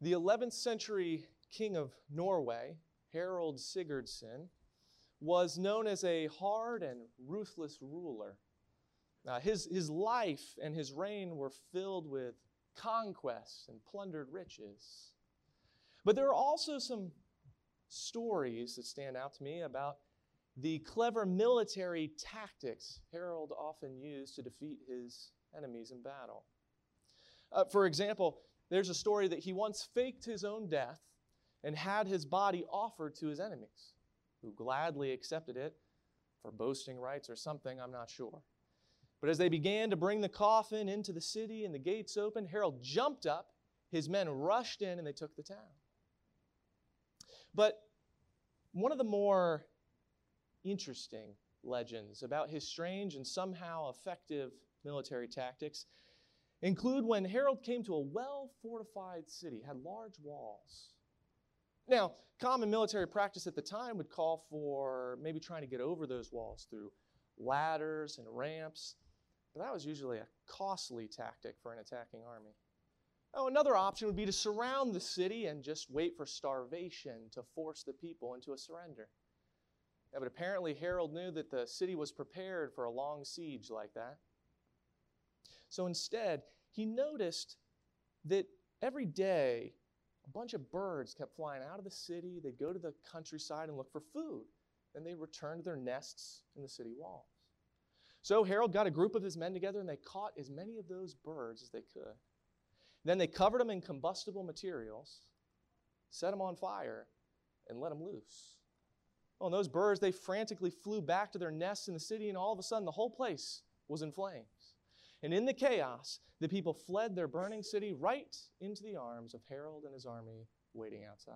The 11th century king of Norway, Harald Sigurdsson, was known as a hard and ruthless ruler. Uh, his, his life and his reign were filled with conquests and plundered riches. But there are also some stories that stand out to me about the clever military tactics Harold often used to defeat his enemies in battle. Uh, for example, there's a story that he once faked his own death and had his body offered to his enemies, who gladly accepted it for boasting rights or something, I'm not sure. But as they began to bring the coffin into the city and the gates opened, Harold jumped up, his men rushed in, and they took the town. But one of the more interesting legends about his strange and somehow effective military tactics include when Harold came to a well fortified city, had large walls. Now, common military practice at the time would call for maybe trying to get over those walls through ladders and ramps, but that was usually a costly tactic for an attacking army. Oh, another option would be to surround the city and just wait for starvation to force the people into a surrender. Yeah, but apparently, Harold knew that the city was prepared for a long siege like that. So instead, he noticed that every day a bunch of birds kept flying out of the city. They'd go to the countryside and look for food. Then they'd return to their nests in the city walls. So Harold got a group of his men together and they caught as many of those birds as they could. Then they covered them in combustible materials, set them on fire, and let them loose. Well, and those birds, they frantically flew back to their nests in the city, and all of a sudden the whole place was in flames. And in the chaos, the people fled their burning city right into the arms of Harold and his army waiting outside.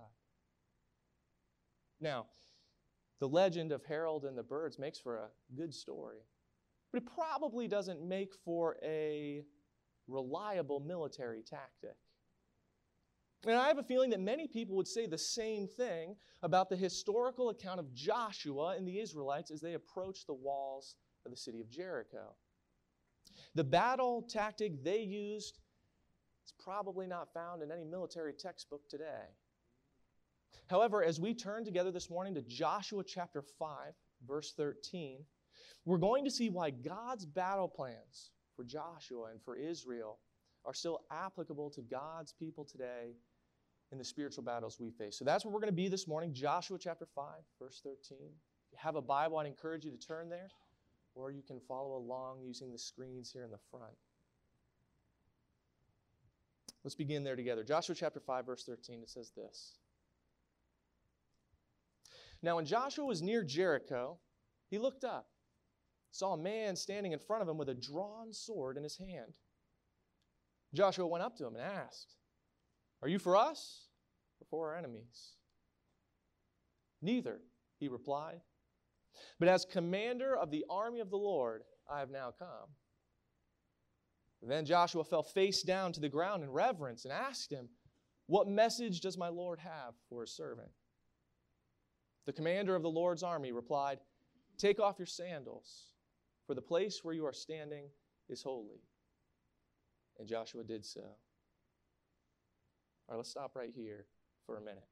Now, the legend of Harold and the birds makes for a good story, but it probably doesn't make for a reliable military tactic. And I have a feeling that many people would say the same thing about the historical account of Joshua and the Israelites as they approached the walls of the city of Jericho. The battle tactic they used is probably not found in any military textbook today. However, as we turn together this morning to Joshua chapter 5, verse 13, we're going to see why God's battle plans for Joshua and for Israel are still applicable to God's people today in the spiritual battles we face. So that's where we're going to be this morning, Joshua chapter 5, verse 13. If you have a Bible, I'd encourage you to turn there or you can follow along using the screens here in the front. Let's begin there together. Joshua chapter 5, verse 13, it says this. Now, when Joshua was near Jericho, he looked up, saw a man standing in front of him with a drawn sword in his hand. Joshua went up to him and asked, Are you for us or for our enemies? Neither, he replied. But as commander of the army of the Lord, I have now come. Then Joshua fell face down to the ground in reverence and asked him, What message does my Lord have for his servant? The commander of the Lord's army replied, Take off your sandals, for the place where you are standing is holy. And Joshua did so. All right, let's stop right here for a minute.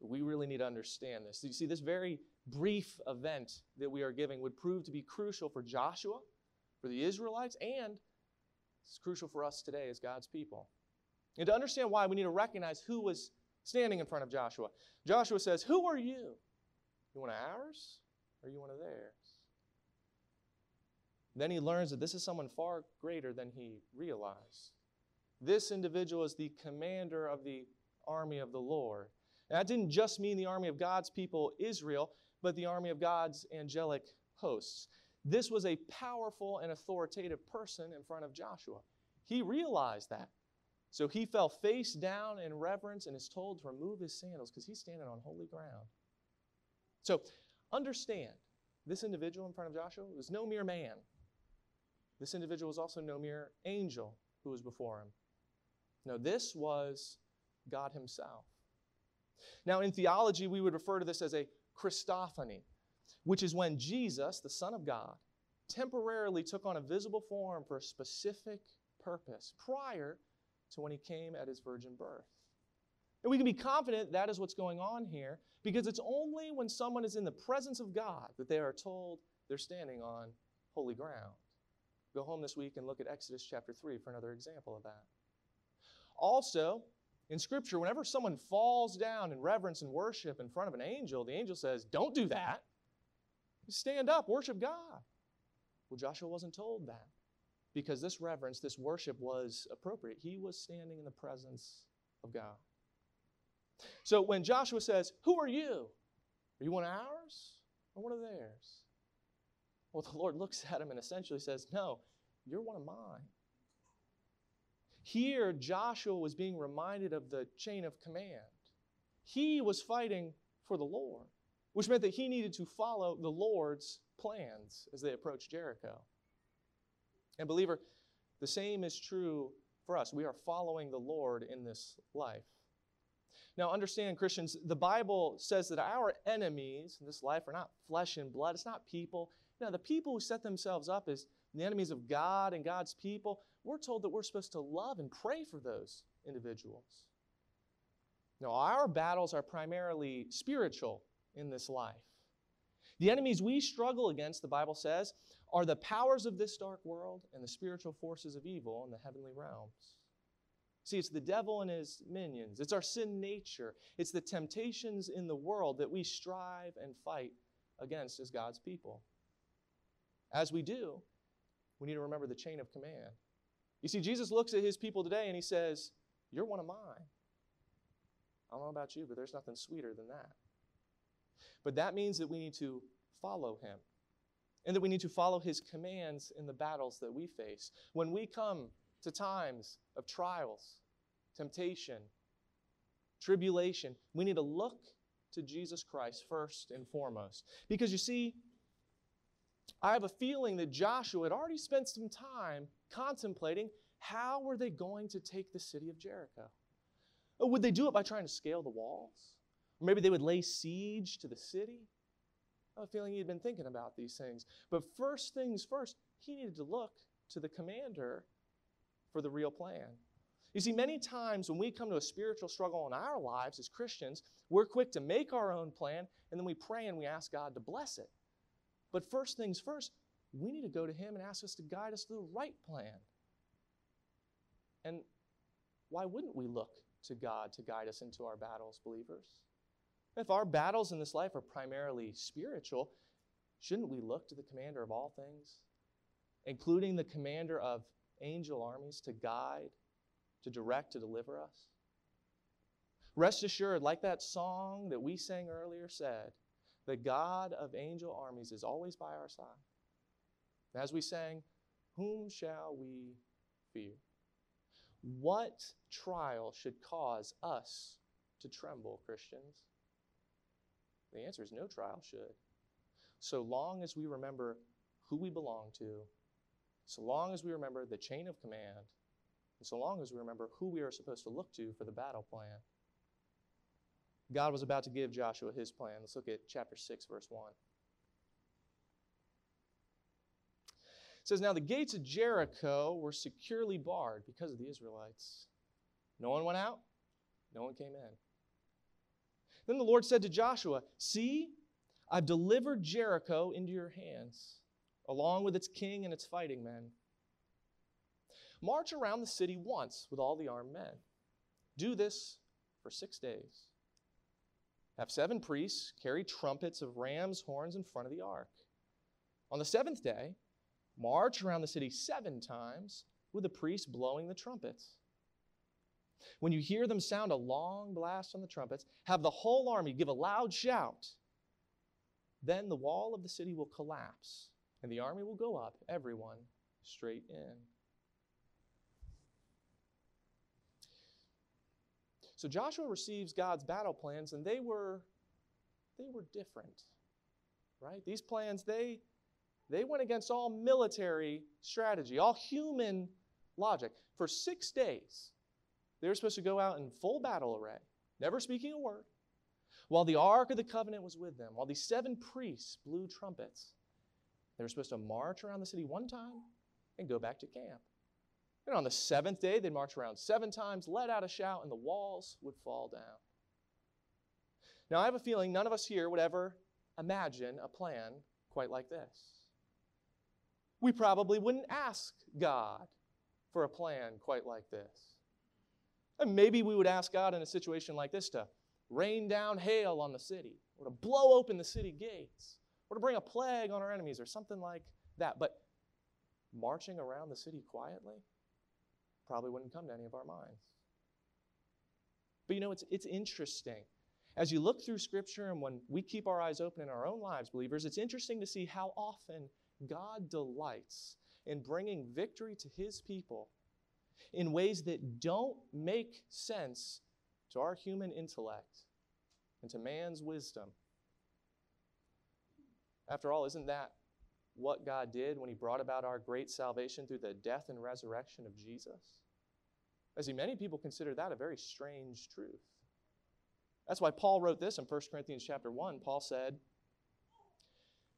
We really need to understand this. You see, this very brief event that we are giving would prove to be crucial for Joshua, for the Israelites, and it's crucial for us today as God's people. And to understand why, we need to recognize who was standing in front of Joshua. Joshua says, Who are you? You one of ours or you one of theirs? Then he learns that this is someone far greater than he realized. This individual is the commander of the army of the Lord. And that didn't just mean the army of God's people, Israel, but the army of God's angelic hosts. This was a powerful and authoritative person in front of Joshua. He realized that. So he fell face down in reverence and is told to remove his sandals because he's standing on holy ground. So understand, this individual in front of Joshua was no mere man. This individual was also no mere angel who was before him. No, this was God Himself. Now, in theology, we would refer to this as a Christophany, which is when Jesus, the Son of God, temporarily took on a visible form for a specific purpose prior to when he came at his virgin birth. And we can be confident that is what's going on here because it's only when someone is in the presence of God that they are told they're standing on holy ground. Go home this week and look at Exodus chapter 3 for another example of that. Also, in Scripture, whenever someone falls down in reverence and worship in front of an angel, the angel says, Don't do that. Stand up, worship God. Well, Joshua wasn't told that because this reverence, this worship was appropriate. He was standing in the presence of God. So when Joshua says, Who are you? Are you one of ours or one of theirs? Well, the Lord looks at him and essentially says, No, you're one of mine. Here, Joshua was being reminded of the chain of command. He was fighting for the Lord, which meant that he needed to follow the Lord's plans as they approached Jericho. And, believer, the same is true for us. We are following the Lord in this life. Now, understand, Christians, the Bible says that our enemies in this life are not flesh and blood, it's not people. Now, the people who set themselves up as the enemies of God and God's people, we're told that we're supposed to love and pray for those individuals. Now, our battles are primarily spiritual in this life. The enemies we struggle against, the Bible says, are the powers of this dark world and the spiritual forces of evil in the heavenly realms. See, it's the devil and his minions. It's our sin nature. It's the temptations in the world that we strive and fight against as God's people. As we do, we need to remember the chain of command. You see, Jesus looks at his people today and he says, You're one of mine. I don't know about you, but there's nothing sweeter than that. But that means that we need to follow him and that we need to follow his commands in the battles that we face. When we come to times of trials, temptation, tribulation, we need to look to Jesus Christ first and foremost. Because you see, I have a feeling that Joshua had already spent some time contemplating how were they going to take the city of Jericho? Or would they do it by trying to scale the walls? Or maybe they would lay siege to the city? I have a feeling he had been thinking about these things. But first things first, he needed to look to the commander for the real plan. You see, many times when we come to a spiritual struggle in our lives as Christians, we're quick to make our own plan and then we pray and we ask God to bless it. But first things first, we need to go to Him and ask us to guide us to the right plan. And why wouldn't we look to God to guide us into our battles, believers? If our battles in this life are primarily spiritual, shouldn't we look to the commander of all things, including the commander of angel armies, to guide, to direct, to deliver us? Rest assured, like that song that we sang earlier said, the God of angel armies is always by our side. As we sang, Whom shall we fear? What trial should cause us to tremble, Christians? The answer is no trial should. So long as we remember who we belong to, so long as we remember the chain of command, and so long as we remember who we are supposed to look to for the battle plan. God was about to give Joshua his plan. Let's look at chapter 6, verse 1. Says, Now the gates of Jericho were securely barred because of the Israelites. No one went out, no one came in. Then the Lord said to Joshua, See, I've delivered Jericho into your hands, along with its king and its fighting men. March around the city once with all the armed men. Do this for six days. Have seven priests carry trumpets of ram's horns in front of the ark. On the seventh day, march around the city seven times with the priests blowing the trumpets. When you hear them sound a long blast on the trumpets, have the whole army give a loud shout. Then the wall of the city will collapse, and the army will go up, everyone straight in. So Joshua receives God's battle plans, and they were, they were different, right? These plans, they, they went against all military strategy, all human logic. For six days, they were supposed to go out in full battle array, never speaking a word, while the Ark of the Covenant was with them, while these seven priests blew trumpets. They were supposed to march around the city one time and go back to camp. And on the seventh day, they'd march around seven times, let out a shout, and the walls would fall down. Now, I have a feeling none of us here would ever imagine a plan quite like this. We probably wouldn't ask God for a plan quite like this. And maybe we would ask God in a situation like this to rain down hail on the city, or to blow open the city gates, or to bring a plague on our enemies, or something like that. But marching around the city quietly probably wouldn't come to any of our minds. But you know, it's, it's interesting. As you look through Scripture and when we keep our eyes open in our own lives, believers, it's interesting to see how often God delights in bringing victory to His people in ways that don't make sense to our human intellect and to man's wisdom. After all, isn't that what God did when He brought about our great salvation through the death and resurrection of Jesus? I see many people consider that a very strange truth. That's why Paul wrote this in 1 Corinthians chapter 1. Paul said,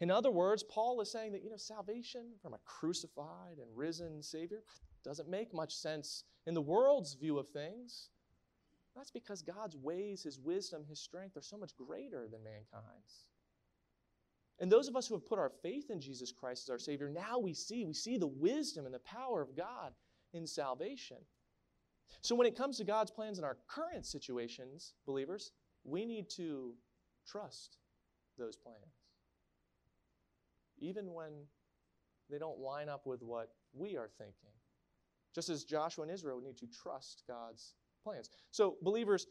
In other words, Paul is saying that, you know, salvation from a crucified and risen Savior doesn't make much sense in the world's view of things. That's because God's ways, His wisdom, His strength are so much greater than mankind's. And those of us who have put our faith in Jesus Christ as our Savior, now we see, we see the wisdom and the power of God in salvation. So when it comes to God's plans in our current situations, believers, we need to trust those plans. Even when they don't line up with what we are thinking. Just as Joshua and Israel need to trust God's plans. So, believers,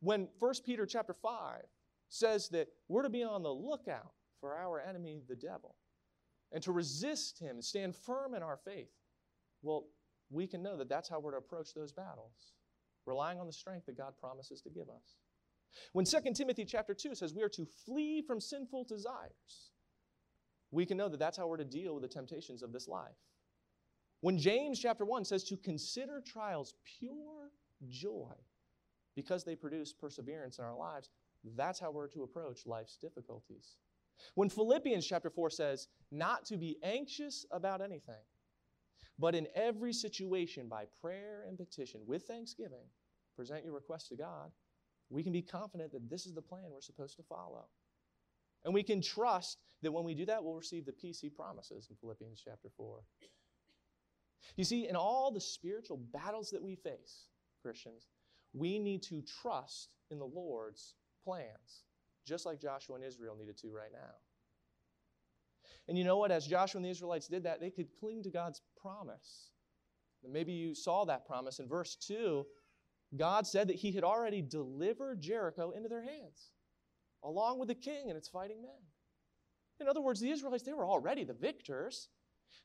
when 1 Peter chapter 5 says that we're to be on the lookout for our enemy, the devil, and to resist him and stand firm in our faith, well, we can know that that's how we're to approach those battles, relying on the strength that God promises to give us. When 2 Timothy chapter 2 says we are to flee from sinful desires, we can know that that's how we're to deal with the temptations of this life. When James chapter 1 says to consider trials pure joy because they produce perseverance in our lives, that's how we're to approach life's difficulties. When Philippians chapter 4 says not to be anxious about anything, but in every situation by prayer and petition with thanksgiving, present your request to God, we can be confident that this is the plan we're supposed to follow. And we can trust that when we do that, we'll receive the peace he promises in Philippians chapter 4. You see, in all the spiritual battles that we face, Christians, we need to trust in the Lord's plans, just like Joshua and Israel needed to right now. And you know what? As Joshua and the Israelites did that, they could cling to God's promise. And maybe you saw that promise in verse 2. God said that He had already delivered Jericho into their hands, along with the king and its fighting men. In other words, the Israelites, they were already the victors.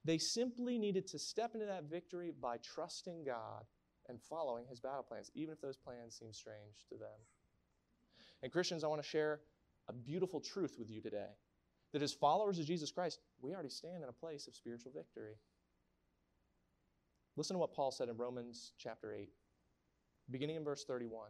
They simply needed to step into that victory by trusting God and following his battle plans, even if those plans seem strange to them. And Christians, I want to share a beautiful truth with you today that as followers of Jesus Christ, we already stand in a place of spiritual victory. Listen to what Paul said in Romans chapter 8, beginning in verse 31.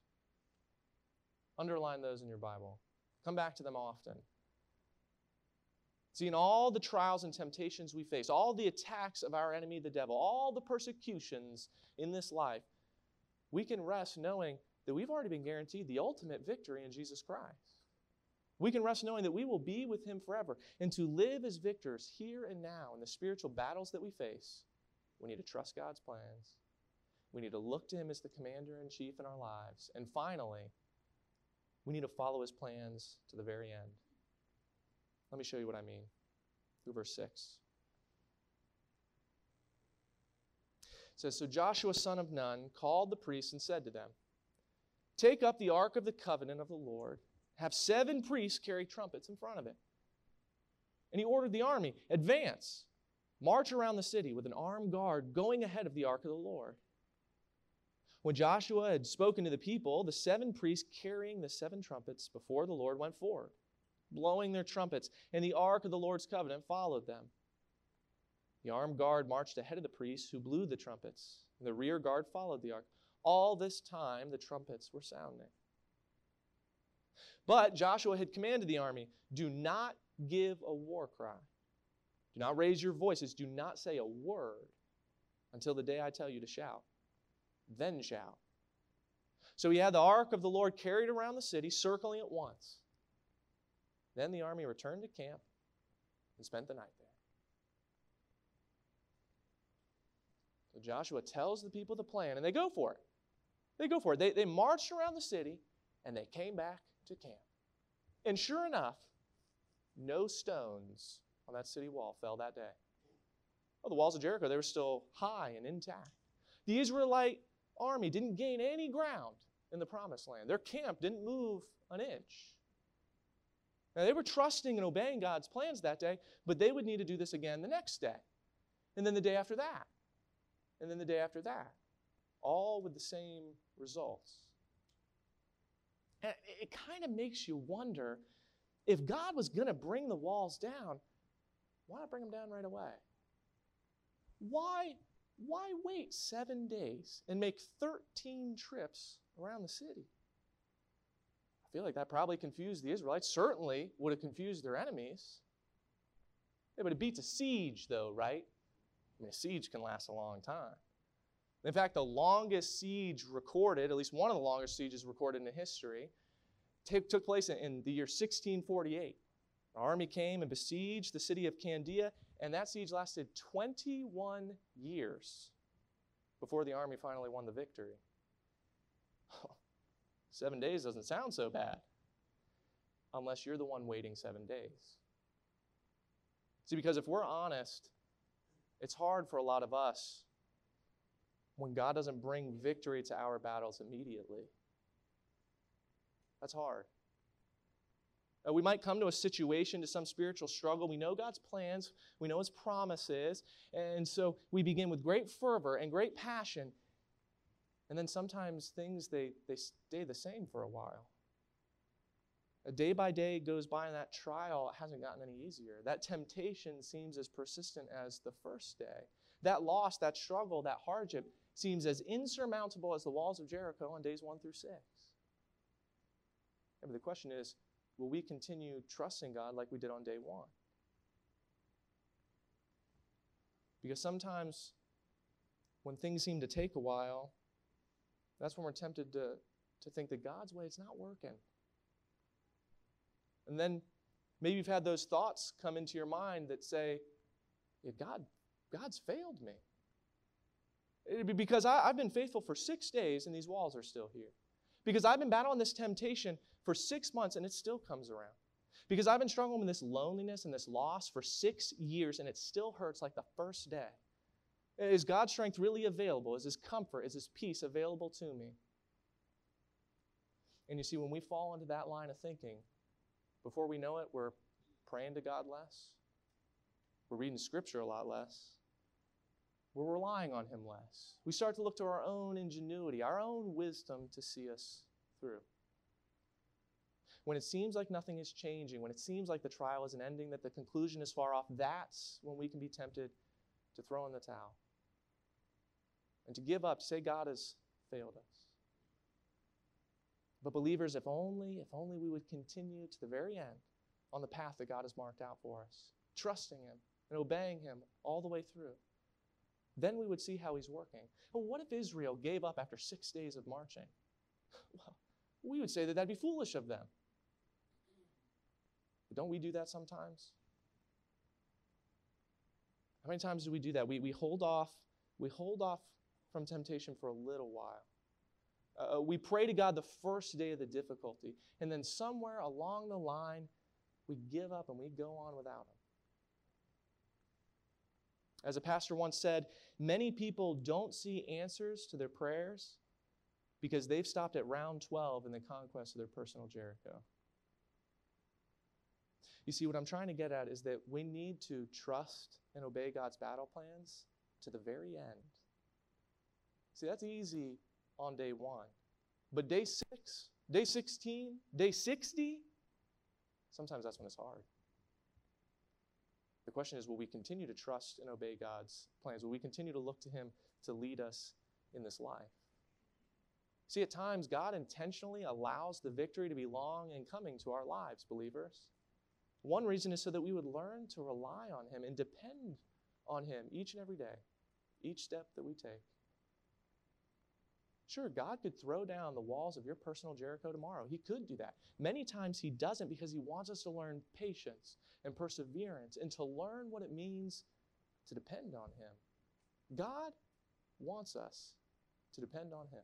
Underline those in your Bible. Come back to them often. See, in all the trials and temptations we face, all the attacks of our enemy, the devil, all the persecutions in this life, we can rest knowing that we've already been guaranteed the ultimate victory in Jesus Christ. We can rest knowing that we will be with Him forever. And to live as victors here and now in the spiritual battles that we face, we need to trust God's plans. We need to look to Him as the commander in chief in our lives. And finally, we need to follow His plans to the very end. Let me show you what I mean. Through verse 6. It says, So Joshua, son of Nun, called the priests and said to them, Take up the ark of the covenant of the Lord, have seven priests carry trumpets in front of it. And he ordered the army, Advance, march around the city with an armed guard going ahead of the ark of the Lord. When Joshua had spoken to the people, the seven priests carrying the seven trumpets before the Lord went forward, blowing their trumpets, and the ark of the Lord's covenant followed them. The armed guard marched ahead of the priests who blew the trumpets, and the rear guard followed the ark. All this time the trumpets were sounding. But Joshua had commanded the army do not give a war cry. Do not raise your voices. Do not say a word until the day I tell you to shout then shout. So he had the ark of the Lord carried around the city, circling it once. Then the army returned to camp and spent the night there. So Joshua tells the people the plan, and they go for it. They go for it. They, they marched around the city and they came back to camp. And sure enough, no stones on that city wall fell that day. Oh, the walls of Jericho, they were still high and intact. The Israelite army didn't gain any ground in the promised land. Their camp didn't move an inch. Now, they were trusting and obeying God's plans that day, but they would need to do this again the next day, and then the day after that, and then the day after that, all with the same results. And it kind of makes you wonder if God was going to bring the walls down, why not bring them down right away? Why why wait seven days and make 13 trips around the city? I feel like that probably confused the Israelites. Certainly would have confused their enemies. They would have beat a siege, though, right? I mean, a siege can last a long time. In fact, the longest siege recorded, at least one of the longest sieges recorded in history, t- took place in the year 1648. An army came and besieged the city of Candia and that siege lasted 21 years before the army finally won the victory. Oh, seven days doesn't sound so bad unless you're the one waiting seven days. See, because if we're honest, it's hard for a lot of us when God doesn't bring victory to our battles immediately. That's hard. Uh, we might come to a situation, to some spiritual struggle. We know God's plans, we know His promises, and so we begin with great fervor and great passion. And then sometimes things they, they stay the same for a while. A day by day goes by, and that trial hasn't gotten any easier. That temptation seems as persistent as the first day. That loss, that struggle, that hardship seems as insurmountable as the walls of Jericho on days one through six. And the question is will we continue trusting God like we did on day one? Because sometimes when things seem to take a while, that's when we're tempted to, to think that God's way, is not working. And then maybe you've had those thoughts come into your mind that say, yeah, God, God's failed me. Because I, I've been faithful for six days and these walls are still here. Because I've been battling this temptation for six months and it still comes around. Because I've been struggling with this loneliness and this loss for six years and it still hurts like the first day. Is God's strength really available? Is His comfort, is His peace available to me? And you see, when we fall into that line of thinking, before we know it, we're praying to God less. We're reading Scripture a lot less. We're relying on Him less. We start to look to our own ingenuity, our own wisdom to see us through. When it seems like nothing is changing, when it seems like the trial isn't ending, that the conclusion is far off, that's when we can be tempted to throw in the towel and to give up, say God has failed us. But believers, if only, if only we would continue to the very end on the path that God has marked out for us, trusting Him and obeying Him all the way through, then we would see how He's working. Well, what if Israel gave up after six days of marching? Well, we would say that that'd be foolish of them. But don't we do that sometimes? How many times do we do that? We, we hold off, we hold off from temptation for a little while. Uh, we pray to God the first day of the difficulty, and then somewhere along the line, we give up and we go on without Him. As a pastor once said, many people don't see answers to their prayers because they've stopped at round 12 in the conquest of their personal Jericho. You see, what I'm trying to get at is that we need to trust and obey God's battle plans to the very end. See, that's easy on day one. But day six, day 16, day 60, sometimes that's when it's hard. The question is will we continue to trust and obey God's plans? Will we continue to look to Him to lead us in this life? See, at times, God intentionally allows the victory to be long and coming to our lives, believers. One reason is so that we would learn to rely on Him and depend on Him each and every day, each step that we take. Sure, God could throw down the walls of your personal Jericho tomorrow. He could do that. Many times He doesn't because He wants us to learn patience and perseverance and to learn what it means to depend on Him. God wants us to depend on Him.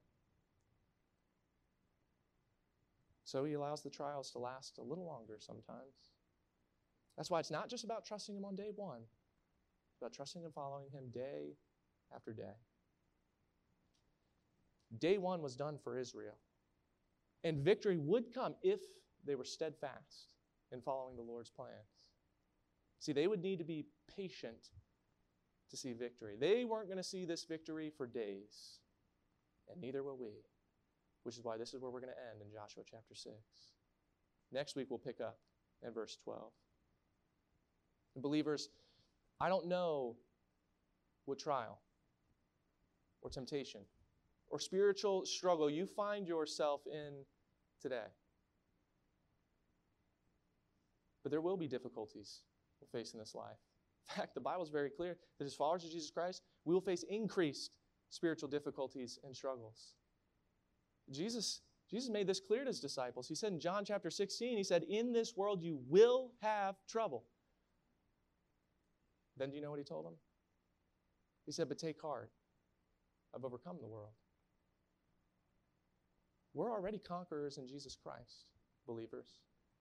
So He allows the trials to last a little longer sometimes. That's why it's not just about trusting Him on day one, it's about trusting and following Him day after day. Day one was done for Israel. And victory would come if they were steadfast in following the Lord's plans. See, they would need to be patient to see victory. They weren't going to see this victory for days, and neither will we, which is why this is where we're going to end in Joshua chapter 6. Next week, we'll pick up in verse 12. And believers, I don't know what trial or temptation or spiritual struggle you find yourself in today. But there will be difficulties we'll face in this life. In fact, the Bible is very clear that as followers of Jesus Christ, we will face increased spiritual difficulties and struggles. Jesus, Jesus made this clear to his disciples. He said in John chapter 16, he said, In this world you will have trouble. Then do you know what he told them? He said, But take heart. I've overcome the world. We're already conquerors in Jesus Christ, believers.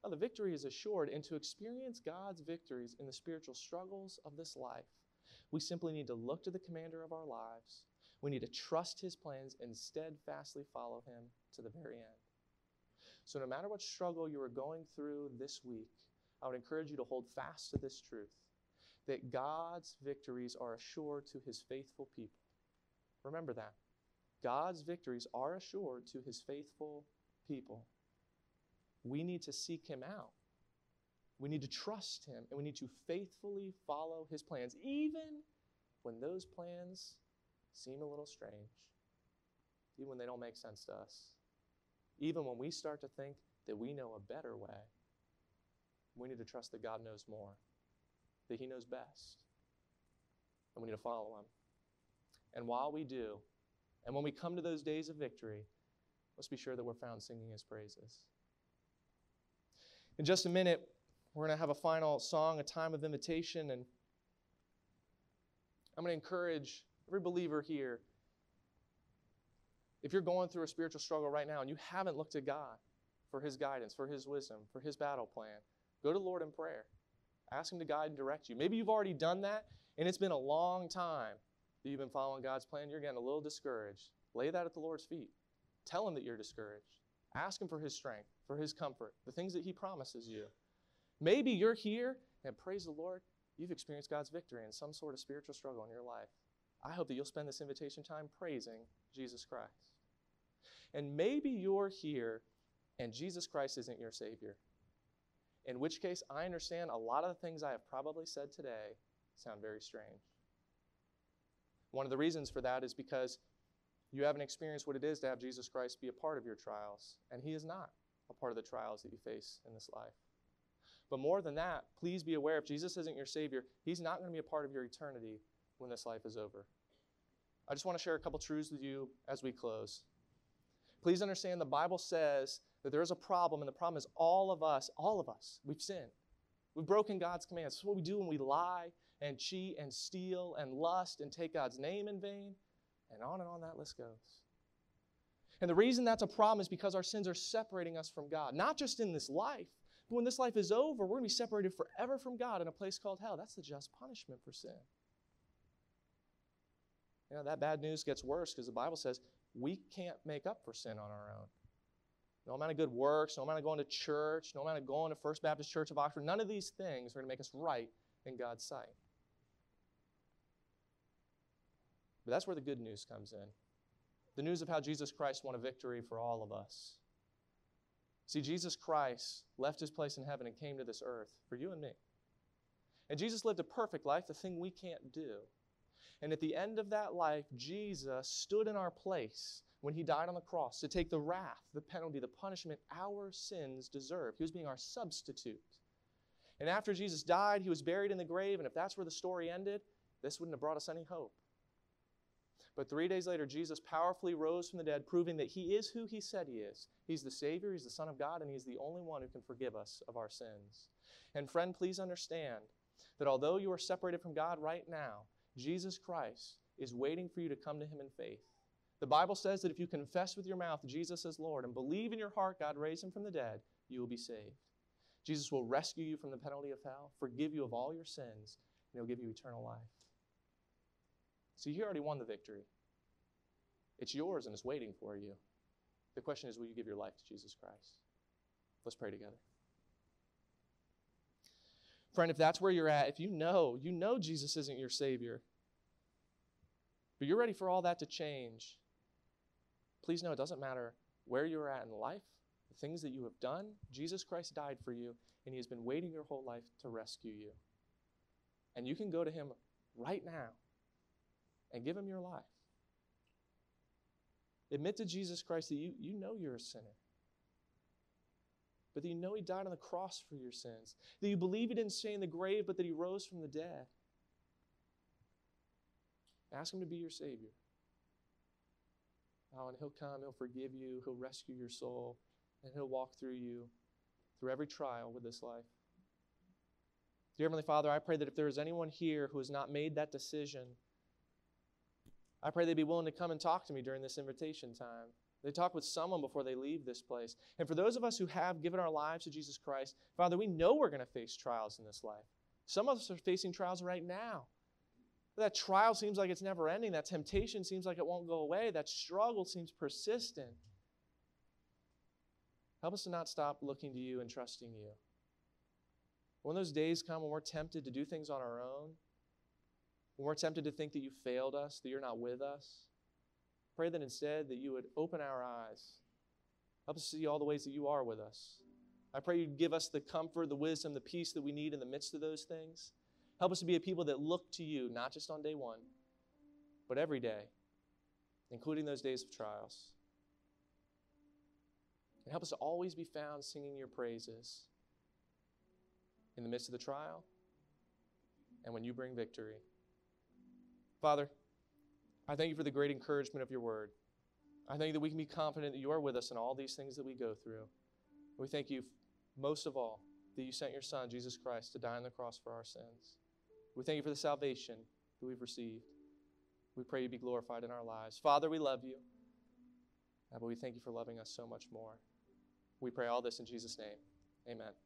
Now, the victory is assured, and to experience God's victories in the spiritual struggles of this life, we simply need to look to the commander of our lives. We need to trust his plans and steadfastly follow him to the very end. So, no matter what struggle you are going through this week, I would encourage you to hold fast to this truth that God's victories are assured to his faithful people. Remember that. God's victories are assured to his faithful people. We need to seek him out. We need to trust him and we need to faithfully follow his plans, even when those plans seem a little strange, even when they don't make sense to us, even when we start to think that we know a better way. We need to trust that God knows more, that he knows best, and we need to follow him. And while we do, and when we come to those days of victory, let's be sure that we're found singing his praises. In just a minute, we're going to have a final song, a time of invitation, and I'm going to encourage every believer here. If you're going through a spiritual struggle right now and you haven't looked to God for his guidance, for his wisdom, for his battle plan, go to the Lord in prayer. Ask him to guide and direct you. Maybe you've already done that and it's been a long time that you've been following God's plan, you're getting a little discouraged. Lay that at the Lord's feet. Tell Him that you're discouraged. Ask Him for His strength, for His comfort, the things that He promises you. Maybe you're here and praise the Lord, you've experienced God's victory in some sort of spiritual struggle in your life. I hope that you'll spend this invitation time praising Jesus Christ. And maybe you're here and Jesus Christ isn't your Savior. In which case, I understand a lot of the things I have probably said today sound very strange. One of the reasons for that is because you haven't experienced what it is to have Jesus Christ be a part of your trials, and He is not a part of the trials that you face in this life. But more than that, please be aware if Jesus isn't your Savior, He's not going to be a part of your eternity when this life is over. I just want to share a couple truths with you as we close. Please understand the Bible says that there is a problem, and the problem is all of us, all of us, we've sinned. We've broken God's commands. That's what we do when we lie and cheat and steal and lust and take God's name in vain. And on and on that list goes. And the reason that's a problem is because our sins are separating us from God, not just in this life, but when this life is over, we're going to be separated forever from God in a place called hell. That's the just punishment for sin. You know, that bad news gets worse because the Bible says we can't make up for sin on our own. No amount of good works, no amount of going to church, no amount of going to First Baptist Church of Oxford, none of these things are going to make us right in God's sight. But that's where the good news comes in the news of how Jesus Christ won a victory for all of us. See, Jesus Christ left his place in heaven and came to this earth for you and me. And Jesus lived a perfect life, the thing we can't do. And at the end of that life, Jesus stood in our place when he died on the cross to take the wrath, the penalty, the punishment our sins deserve. He was being our substitute. And after Jesus died, he was buried in the grave. And if that's where the story ended, this wouldn't have brought us any hope. But three days later, Jesus powerfully rose from the dead, proving that he is who he said he is. He's the Savior, he's the Son of God, and he's the only one who can forgive us of our sins. And friend, please understand that although you are separated from God right now, Jesus Christ is waiting for you to come to him in faith. The Bible says that if you confess with your mouth Jesus as Lord and believe in your heart God raised him from the dead, you will be saved. Jesus will rescue you from the penalty of hell, forgive you of all your sins, and he'll give you eternal life. See, you already won the victory. It's yours and it's waiting for you. The question is, will you give your life to Jesus Christ? Let's pray together. Friend, if that's where you're at, if you know, you know Jesus isn't your Savior, but you're ready for all that to change, please know it doesn't matter where you're at in life, the things that you have done. Jesus Christ died for you, and He has been waiting your whole life to rescue you. And you can go to Him right now and give him your life. Admit to Jesus Christ that you, you know you're a sinner, but that you know he died on the cross for your sins, that you believe he didn't stay in the grave, but that he rose from the dead. Ask him to be your Savior. Oh, and he'll come, he'll forgive you, he'll rescue your soul, and he'll walk through you through every trial with this life. Dear Heavenly Father, I pray that if there is anyone here who has not made that decision, I pray they'd be willing to come and talk to me during this invitation time. They talk with someone before they leave this place. And for those of us who have given our lives to Jesus Christ, Father, we know we're going to face trials in this life. Some of us are facing trials right now. That trial seems like it's never ending. That temptation seems like it won't go away. That struggle seems persistent. Help us to not stop looking to you and trusting you. When those days come when we're tempted to do things on our own, when we're tempted to think that you failed us, that you're not with us, pray that instead that you would open our eyes. Help us see all the ways that you are with us. I pray you'd give us the comfort, the wisdom, the peace that we need in the midst of those things. Help us to be a people that look to you, not just on day one, but every day, including those days of trials. And help us to always be found singing your praises in the midst of the trial and when you bring victory. Father, I thank you for the great encouragement of your word. I thank you that we can be confident that you are with us in all these things that we go through. We thank you most of all that you sent your Son, Jesus Christ, to die on the cross for our sins. We thank you for the salvation that we've received. We pray you be glorified in our lives. Father, we love you, but we thank you for loving us so much more. We pray all this in Jesus' name. Amen.